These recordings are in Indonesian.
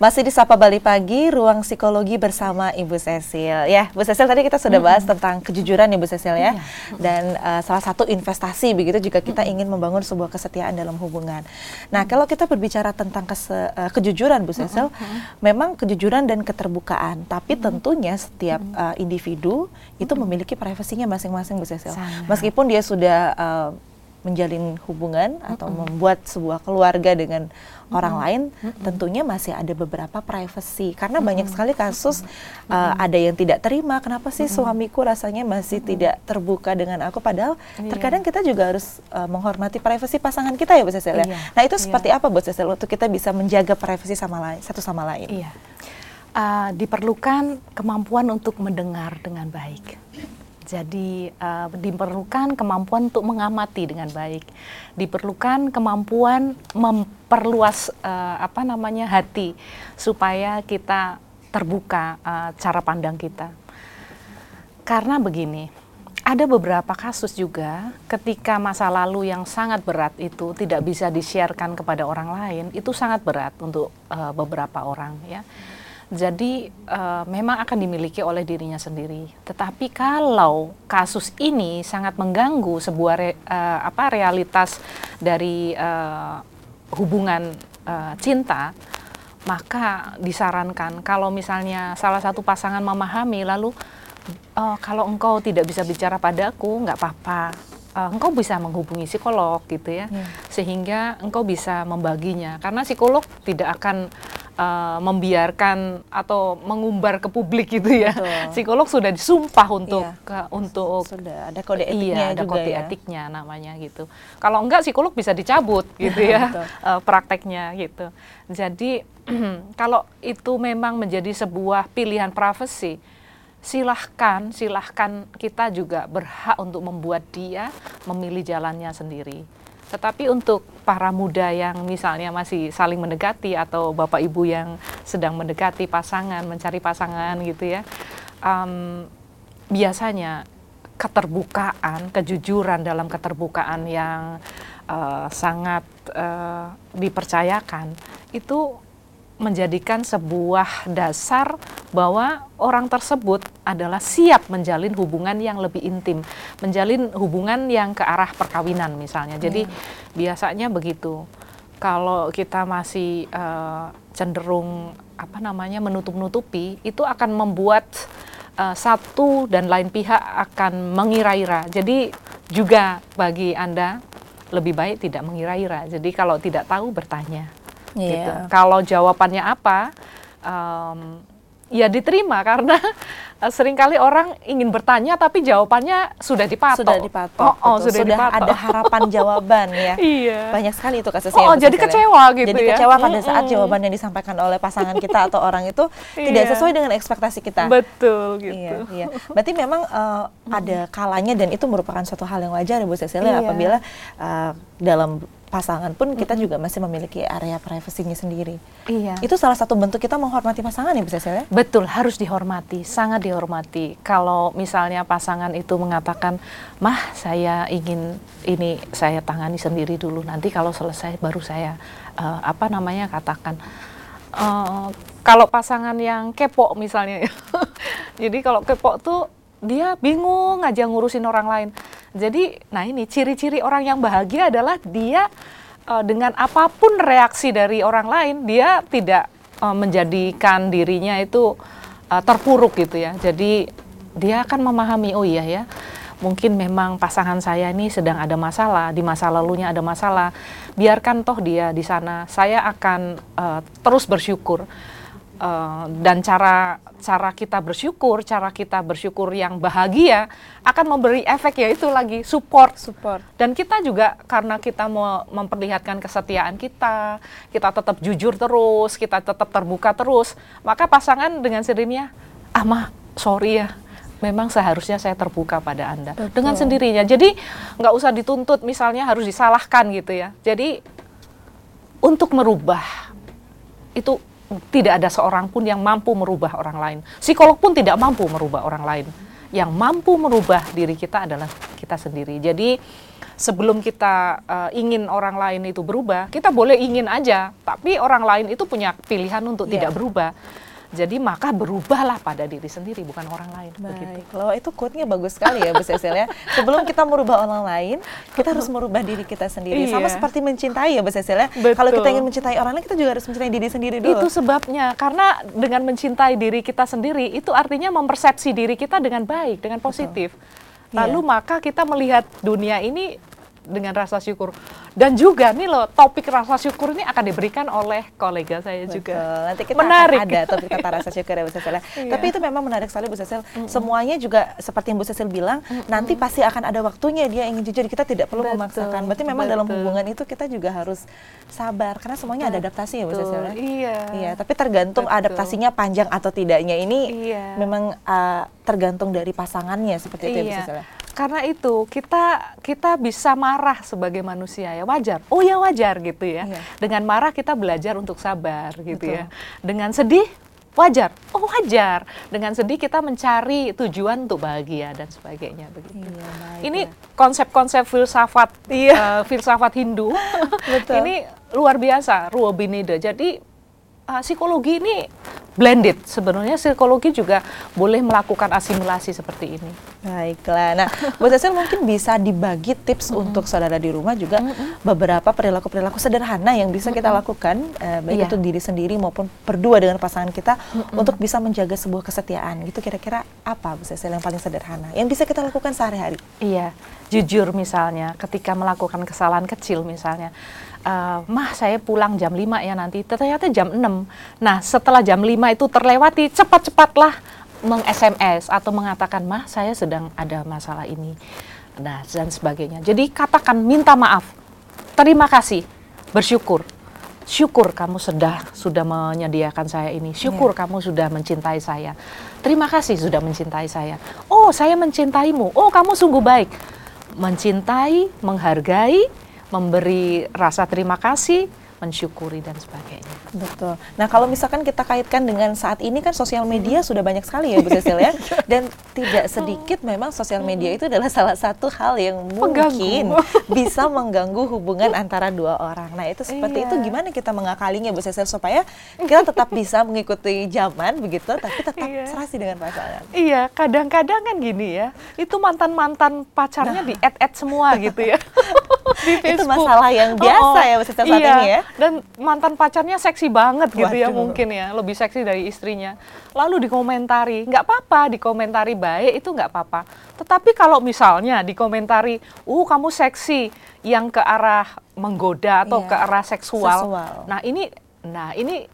Masih di Sapa Bali Pagi, ruang psikologi bersama Ibu Cecil. Ya, Bu Cecil tadi kita sudah bahas mm-hmm. tentang kejujuran Ibu Cecil ya. Iya. Dan uh, salah satu investasi begitu juga kita ingin membangun sebuah kesetiaan dalam hubungan. Nah, kalau kita berbicara tentang kese, uh, kejujuran Bu Cecil, memang kejujuran dan keterbukaan, tapi tentunya setiap uh, individu itu memiliki privasinya masing-masing Bu Cecil. Meskipun dia sudah uh, menjalin hubungan atau mm -hmm. membuat sebuah keluarga dengan mm -hmm. orang lain, mm -hmm. tentunya masih ada beberapa privacy karena mm -hmm. banyak sekali kasus mm -hmm. uh, ada yang tidak terima, kenapa sih mm -hmm. suamiku rasanya masih mm -hmm. tidak terbuka dengan aku padahal yeah. terkadang kita juga harus uh, menghormati privasi pasangan kita ya Bu Cecil ya. Yeah. Nah, itu yeah. seperti apa Bu Cecil untuk kita bisa menjaga privasi sama lain satu sama lain? Iya. Yeah. Uh, diperlukan kemampuan untuk mendengar dengan baik jadi uh, diperlukan kemampuan untuk mengamati dengan baik, diperlukan kemampuan memperluas uh, apa namanya hati supaya kita terbuka uh, cara pandang kita. Karena begini, ada beberapa kasus juga ketika masa lalu yang sangat berat itu tidak bisa disiarkan kepada orang lain, itu sangat berat untuk uh, beberapa orang ya. Jadi uh, memang akan dimiliki oleh dirinya sendiri. Tetapi kalau kasus ini sangat mengganggu sebuah re, uh, apa realitas dari uh, hubungan uh, cinta, maka disarankan kalau misalnya salah satu pasangan memahami lalu uh, kalau engkau tidak bisa bicara padaku nggak apa-apa uh, engkau bisa menghubungi psikolog gitu ya yeah. sehingga engkau bisa membaginya karena psikolog tidak akan uh, membiarkan atau mengumbar ke publik gitu ya. Betul. Psikolog sudah disumpah untuk iya. ke, untuk sudah ada kode etiknya iya, ada kode ya. etiknya namanya gitu. Kalau enggak psikolog bisa dicabut gitu ya uh, prakteknya gitu. Jadi kalau itu memang menjadi sebuah pilihan privasi silahkan, silahkan kita juga berhak untuk membuat dia memilih jalannya sendiri. Tetapi untuk para muda yang misalnya masih saling mendekati atau bapak ibu yang sedang mendekati pasangan, mencari pasangan gitu ya, um, biasanya keterbukaan, kejujuran dalam keterbukaan yang uh, sangat uh, dipercayakan itu menjadikan sebuah dasar bahwa orang tersebut adalah siap menjalin hubungan yang lebih intim, menjalin hubungan yang ke arah perkawinan misalnya. Jadi yeah. biasanya begitu. Kalau kita masih uh, cenderung apa namanya menutup-nutupi, itu akan membuat uh, satu dan lain pihak akan mengira-ira. Jadi juga bagi Anda lebih baik tidak mengira-ira. Jadi kalau tidak tahu bertanya. Yeah. Gitu. Kalau jawabannya apa, um, ya diterima karena uh, sering kali orang ingin bertanya tapi jawabannya sudah dipatok. Sudah dipatok. Oh, oh sudah, sudah dipatok. ada harapan jawaban ya. iya. Banyak sekali itu kasusnya. Oh, jadi kecewa gitu jadi ya. kecewa pada saat jawaban yang disampaikan oleh pasangan kita atau orang itu tidak iya. sesuai dengan ekspektasi kita. Betul gitu. Iya, iya. Berarti memang uh, ada kalanya dan itu merupakan suatu hal yang wajar ya Bu Cecilia iya. apabila uh, dalam pasangan pun kita juga masih memiliki area privasinya sendiri. Iya. Itu salah satu bentuk kita menghormati pasangan ya, bisa saya? Betul, harus dihormati, sangat dihormati. Kalau misalnya pasangan itu mengatakan, "Mah, saya ingin ini saya tangani sendiri dulu, nanti kalau selesai baru saya uh, apa namanya katakan." Uh, kalau pasangan yang kepo misalnya, jadi kalau kepo tuh dia bingung aja ngurusin orang lain. Jadi, nah ini ciri-ciri orang yang bahagia adalah dia uh, dengan apa pun reaksi dari orang lain, dia tidak uh, menjadikan dirinya itu uh, terpuruk gitu ya. Jadi dia akan memahami, oh iya ya, mungkin memang pasangan saya ini sedang ada masalah, di masa lalunya ada masalah. Biarkan toh dia di sana, saya akan uh, terus bersyukur uh, dan cara cara kita bersyukur, cara kita bersyukur yang bahagia akan memberi efek yaitu lagi support. Support. Dan kita juga karena kita mau memperlihatkan kesetiaan kita, kita tetap jujur terus, kita tetap terbuka terus, maka pasangan dengan sendirinya, ah mah sorry ya, memang seharusnya saya terbuka pada anda Betul. dengan sendirinya. Jadi nggak usah dituntut misalnya harus disalahkan gitu ya. Jadi untuk merubah itu tidak ada seorang pun yang mampu merubah orang lain. Psikolog pun tidak mampu merubah orang lain. Yang mampu merubah diri kita adalah kita sendiri. Jadi sebelum kita uh, ingin orang lain itu berubah, kita boleh ingin aja, tapi orang lain itu punya pilihan untuk yeah. tidak berubah. Jadi maka berubahlah pada diri sendiri bukan orang lain. Baik. Begitu. Kalau itu quote-nya bagus sekali ya Bu Cecil ya. Sebelum kita merubah orang lain, kita harus merubah diri kita sendiri. Iya. Sama seperti mencintai ya Bu Cecil ya. Kalau kita ingin mencintai orang lain, kita juga harus mencintai diri sendiri dulu. Itu sebabnya. Karena dengan mencintai diri kita sendiri, itu artinya mempersepsi diri kita dengan baik, dengan positif. Betul. Lalu yeah. maka kita melihat dunia ini dengan rasa syukur. Dan juga nih loh, topik rasa syukur ini akan diberikan oleh kolega saya Betul. juga. Nanti kita menarik. ada topik kata rasa syukur ya Bu Cecil. Ya. iya. Tapi itu memang menarik sekali Bu Cecil. Mm -hmm. Semuanya juga seperti yang Bu Cecil bilang, mm -hmm. nanti pasti akan ada waktunya dia ingin jujur. Kita tidak perlu Betul. memaksakan. Berarti memang Betul. dalam hubungan itu kita juga harus sabar karena semuanya ada adaptasi ya Bu Cecil. Ya. Iya. Iya, tapi tergantung Betul. adaptasinya panjang atau tidaknya ini iya. memang uh, tergantung dari pasangannya seperti itu iya. ya Bu iya. Cecil. Ya karena itu kita kita bisa marah sebagai manusia ya wajar. Oh ya wajar gitu ya. Iya. dengan marah kita belajar untuk sabar gitu ya. Betul. ya dengan sedih wajar. Oh wajar. Dengan sedih kita mencari tujuan untuk bahagia dan sebagainya begitu. Iya, ini konsep-konsep filsafat iya. uh, filsafat Hindu. Ini luar biasa Ruobinida. Jadi uh, psikologi ini blended. Sebenarnya psikologi juga boleh melakukan asimilasi seperti ini. Baiklah. Nah, Bu Cecil mungkin bisa dibagi tips mm -hmm. untuk saudara di rumah juga mm -hmm. beberapa perilaku-perilaku sederhana yang bisa mm -hmm. kita lakukan uh, baik yeah. itu diri sendiri maupun berdua dengan pasangan kita mm -hmm. untuk bisa menjaga sebuah kesetiaan. Gitu kira-kira apa Bu Cecil yang paling sederhana yang bisa kita lakukan sehari-hari? Iya. Jujur misalnya ketika melakukan kesalahan kecil misalnya uh, mah saya pulang jam 5 ya nanti. Ternyata jam 6 nah setelah jam 5 itu terlewati cepat-cepatlah meng-SMS atau mengatakan mah saya sedang ada masalah ini. Nah dan sebagainya. Jadi katakan minta maaf. Terima kasih. Bersyukur. Syukur kamu sudah sudah menyediakan saya ini. Syukur yeah. kamu sudah mencintai saya. Terima kasih sudah mencintai saya. Oh saya mencintaimu. Oh kamu sungguh baik. Mencintai menghargai memberi rasa terima kasih, mensyukuri dan sebagainya. Betul. Nah kalau misalkan kita kaitkan dengan saat ini kan sosial media hmm. sudah banyak sekali ya Bu Cecil ya, dan tidak sedikit memang sosial media itu adalah salah satu hal yang mungkin bisa mengganggu hubungan antara dua orang. Nah itu seperti iya. itu gimana kita mengakalinya Bu Cecil supaya kita tetap bisa mengikuti zaman begitu, tapi tetap iya. serasi dengan pasangan. Iya, kadang-kadang kan gini ya, itu mantan mantan pacarnya nah. di add add semua gitu ya. Di Facebook. Itu masalah yang biasa oh, ya saat iya. ini ya. Dan mantan pacarnya seksi banget gitu ya mungkin ya, lebih seksi dari istrinya. Lalu dikomentari, nggak apa-apa, dikomentari baik itu nggak apa-apa. Tetapi kalau misalnya dikomentari, uh kamu seksi, yang ke arah menggoda atau iya. ke arah seksual. seksual. Nah ini, nah ini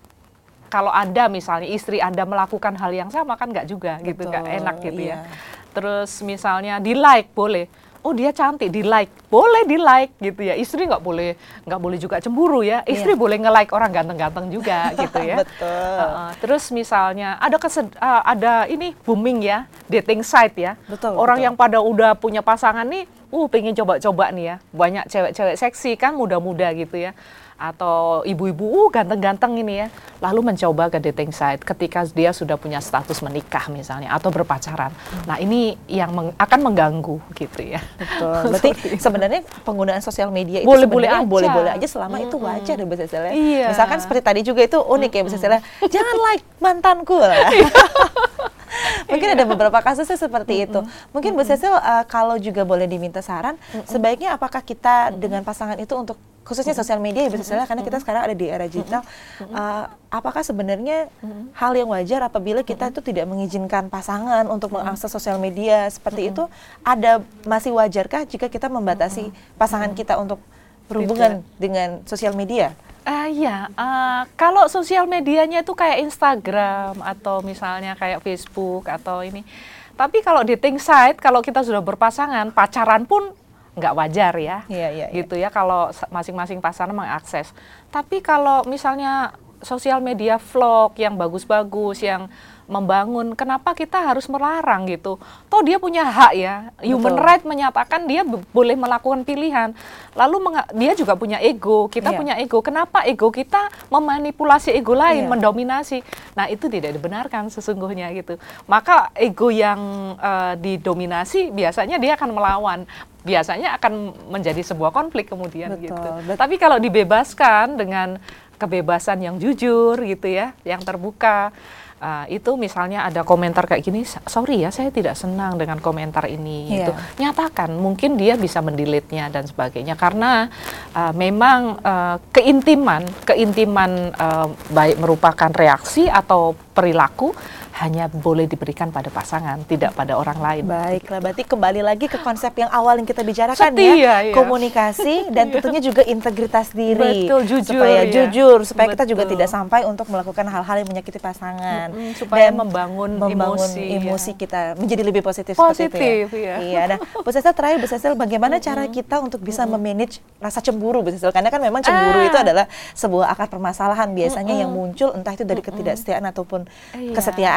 kalau anda misalnya istri anda melakukan hal yang sama kan nggak juga Betul, gitu, nggak enak gitu ya. iya. ya. Terus misalnya di like boleh oh dia cantik di like boleh di like gitu ya. Istri nggak boleh nggak boleh juga cemburu ya. Istri yeah. boleh nge like orang ganteng-ganteng juga gitu ya. Betul. Uh, terus misalnya ada kesed uh, ada ini booming ya dating site ya. Betul orang betul. yang pada udah punya pasangan nih uh pengen coba-coba nih ya banyak cewek-cewek seksi kan muda-muda gitu ya atau ibu-ibu uh, ganteng-ganteng ini ya, lalu mencoba ke dating site ketika dia sudah punya status menikah misalnya atau berpacaran. Hmm. Nah ini yang meng akan mengganggu gitu ya. Betul. Berarti sebenarnya penggunaan sosial media itu boleh boleh aja. boleh boleh aja selama hmm. itu wajar ya Cecilia. Iya. Misalkan seperti tadi juga itu unik hmm. ya Cecilia. Jangan like mantanku lah. Mungkin ada beberapa kasusnya seperti mm -hmm. itu. Mungkin Bu Cecil uh, kalau juga boleh diminta saran, mm -hmm. sebaiknya apakah kita mm -hmm. dengan pasangan itu untuk khususnya sosial media ya Bu Cecil karena kita sekarang ada di era digital, uh, apakah sebenarnya hal yang wajar apabila kita itu tidak mengizinkan pasangan untuk mengakses sosial media seperti itu, ada masih wajarkah jika kita membatasi pasangan kita untuk berhubungan dengan sosial media? Uh, ya, uh, kalau sosial medianya itu kayak Instagram atau misalnya kayak Facebook atau ini. Tapi kalau dating site, kalau kita sudah berpasangan, pacaran pun nggak wajar ya, yeah, yeah, gitu ya. Kalau masing-masing pasangan mengakses. Tapi kalau misalnya sosial media vlog yang bagus-bagus yang membangun kenapa kita harus melarang gitu toh dia punya hak ya human Betul. right menyatakan dia boleh melakukan pilihan lalu dia juga punya ego kita yeah. punya ego kenapa ego kita memanipulasi ego lain yeah. mendominasi nah itu tidak dibenarkan sesungguhnya gitu maka ego yang uh, didominasi biasanya dia akan melawan biasanya akan menjadi sebuah konflik kemudian betul, gitu betul. tapi kalau dibebaskan dengan kebebasan yang jujur gitu ya yang terbuka Uh, itu misalnya ada komentar kayak gini, sorry ya saya tidak senang dengan komentar ini. Yeah. Itu nyatakan, mungkin dia bisa mendelete-nya dan sebagainya karena uh, memang uh, keintiman, keintiman uh, baik merupakan reaksi atau perilaku hanya boleh diberikan pada pasangan, tidak pada orang lain. Baiklah, berarti kembali lagi ke konsep yang awal yang kita bicarakan Setia, ya, ya, komunikasi dan iya. tentunya juga integritas diri, Betul, jujur, supaya ya. jujur, supaya Betul. kita juga tidak sampai untuk melakukan hal-hal yang menyakiti pasangan, mm -hmm, supaya dan membangun, membangun emosi, emosi ya. kita menjadi lebih positif. Positif, itu ya. Iya. Nah, Bu Cecil terakhir, Bu Cecil, bagaimana mm -hmm. cara kita untuk bisa mm -hmm. memanage rasa cemburu, Bu Cecil? Karena kan memang cemburu ah. itu adalah sebuah akar permasalahan biasanya mm -hmm. yang muncul entah itu dari ketidaksetiaan ataupun iya.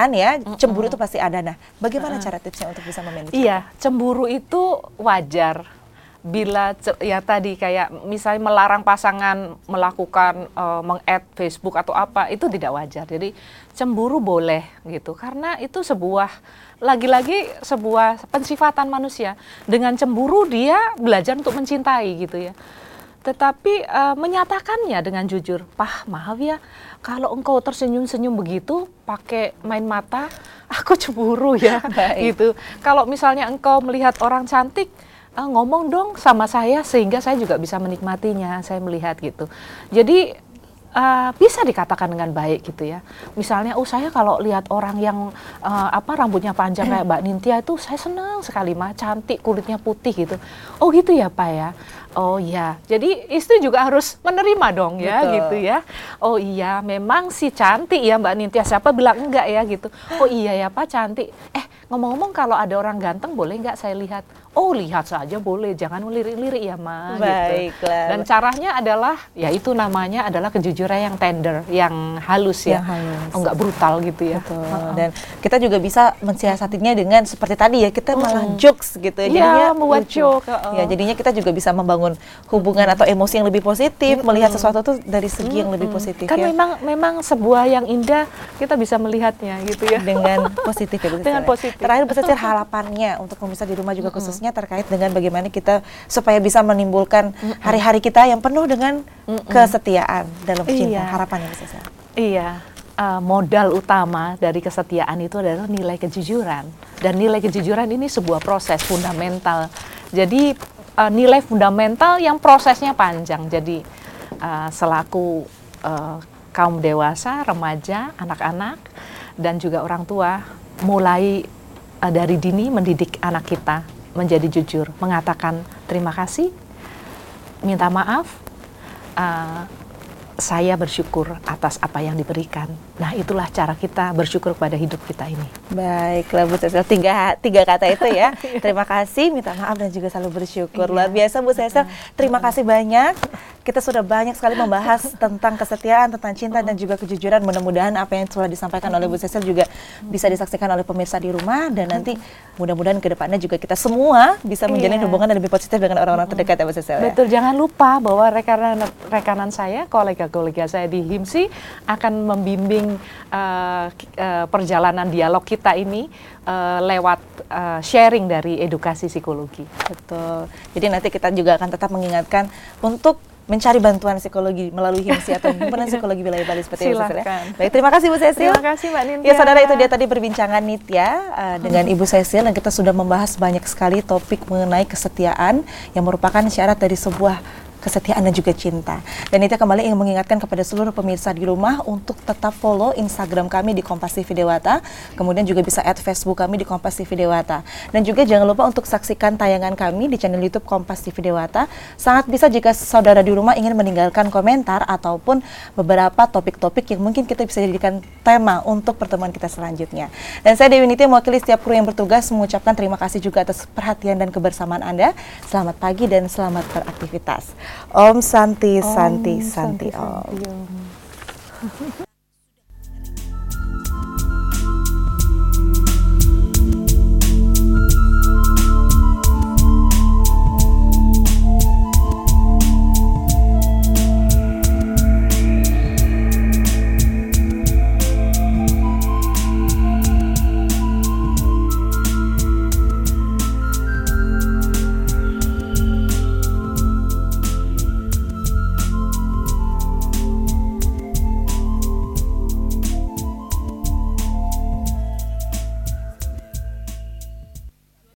Kesetiaan ya. Cemburu itu pasti ada. Nah, bagaimana cara tipsnya untuk bisa memanage? Iya, cemburu itu wajar. Bila ya tadi kayak misalnya melarang pasangan melakukan uh, meng-add Facebook atau apa itu tidak wajar. Jadi cemburu boleh gitu karena itu sebuah lagi-lagi sebuah pensifatan manusia. Dengan cemburu dia belajar untuk mencintai gitu ya tetapi uh, menyatakannya dengan jujur, Pah, maaf ya, kalau engkau tersenyum-senyum begitu, pakai main mata, aku cemburu ya, gitu. Kalau misalnya engkau melihat orang cantik, uh, ngomong dong sama saya sehingga saya juga bisa menikmatinya, saya melihat gitu. Jadi uh, bisa dikatakan dengan baik gitu ya. Misalnya, oh saya kalau lihat orang yang uh, apa rambutnya panjang kayak Mbak Nintia itu saya senang sekali mah cantik kulitnya putih gitu. Oh gitu ya Pak ya. Oh iya, jadi istri juga harus menerima dong ya Betul. gitu ya. Oh iya, memang si cantik ya Mbak Nintia. Siapa bilang enggak ya gitu. Oh iya ya Pak cantik. Eh ngomong-ngomong kalau ada orang ganteng boleh nggak saya lihat? Oh lihat saja boleh, jangan melirik-lirik ya Ma. Gitu. Baiklah. Gitu. Dan caranya adalah, ya itu namanya adalah kejujuran yang tender, yang halus ya. Yang halus. Oh nggak brutal gitu ya. Betul. Dan kita juga bisa mensiasatinya dengan seperti tadi ya, kita malah jokes gitu. Ya, jadinya ya, membuat joke. Uh. Ya jadinya kita juga bisa membangun hubungan atau emosi yang lebih positif, hmm. melihat sesuatu tuh dari segi hmm. yang lebih positif. Kan ya. memang memang sebuah yang indah kita bisa melihatnya gitu ya. Dengan positif ya. Dengan positif. Terakhir besar harapannya untuk pemirsa di rumah juga khususnya terkait dengan bagaimana kita supaya bisa menimbulkan hari-hari kita yang penuh dengan kesetiaan dalam cinta. Iya. Harapannya besar. Iya. Uh, modal utama dari kesetiaan itu adalah nilai kejujuran dan nilai kejujuran ini sebuah proses fundamental. Jadi uh, nilai fundamental yang prosesnya panjang. Jadi uh, selaku uh, kaum dewasa, remaja, anak-anak dan juga orang tua mulai uh, dari dini mendidik anak kita menjadi jujur, mengatakan terima kasih, minta maaf, uh, saya bersyukur atas apa yang diberikan. Nah, itulah cara kita bersyukur pada hidup kita ini. Baiklah, Bu Cecil. Tiga, tiga kata itu ya. Terima kasih, minta maaf, dan juga selalu bersyukur. Iya. Luar biasa, Bu Cecil. Terima kasih banyak kita sudah banyak sekali membahas tentang kesetiaan, tentang cinta dan juga kejujuran. Mudah-mudahan apa yang telah disampaikan oleh Bu Cecil juga bisa disaksikan oleh pemirsa di rumah dan nanti mudah-mudahan ke depannya juga kita semua bisa menjalin yeah. hubungan yang lebih positif dengan orang-orang terdekat ya Bu Cecil. Ya? Betul, jangan lupa bahwa rekanan rekanan saya, kolega-kolega saya di HIMSI akan membimbing uh, uh, perjalanan dialog kita ini uh, lewat uh, sharing dari edukasi psikologi. Betul. Jadi nanti kita juga akan tetap mengingatkan untuk mencari bantuan psikologi melalui HIMSI atau Himpunan Psikologi Wilayah Bali seperti itu ya. Baik, terima kasih Bu Cecil. Terima kasih Mbak Nintya. Ya saudara itu dia tadi perbincangan Nitya uh, dengan Ibu Cecil dan kita sudah membahas banyak sekali topik mengenai kesetiaan yang merupakan syarat dari sebuah kesetiaan dan juga cinta. Dan itu kembali ingin mengingatkan kepada seluruh pemirsa di rumah untuk tetap follow Instagram kami di Kompas TV Dewata, kemudian juga bisa add Facebook kami di Kompas TV Dewata. Dan juga jangan lupa untuk saksikan tayangan kami di channel YouTube Kompas TV Dewata. Sangat bisa jika saudara di rumah ingin meninggalkan komentar ataupun beberapa topik-topik yang mungkin kita bisa jadikan tema untuk pertemuan kita selanjutnya. Dan saya Dewi Nitya mewakili setiap kru yang bertugas mengucapkan terima kasih juga atas perhatian dan kebersamaan Anda. Selamat pagi dan selamat beraktivitas. Om Santi, Santi, Santi, Santi, Om.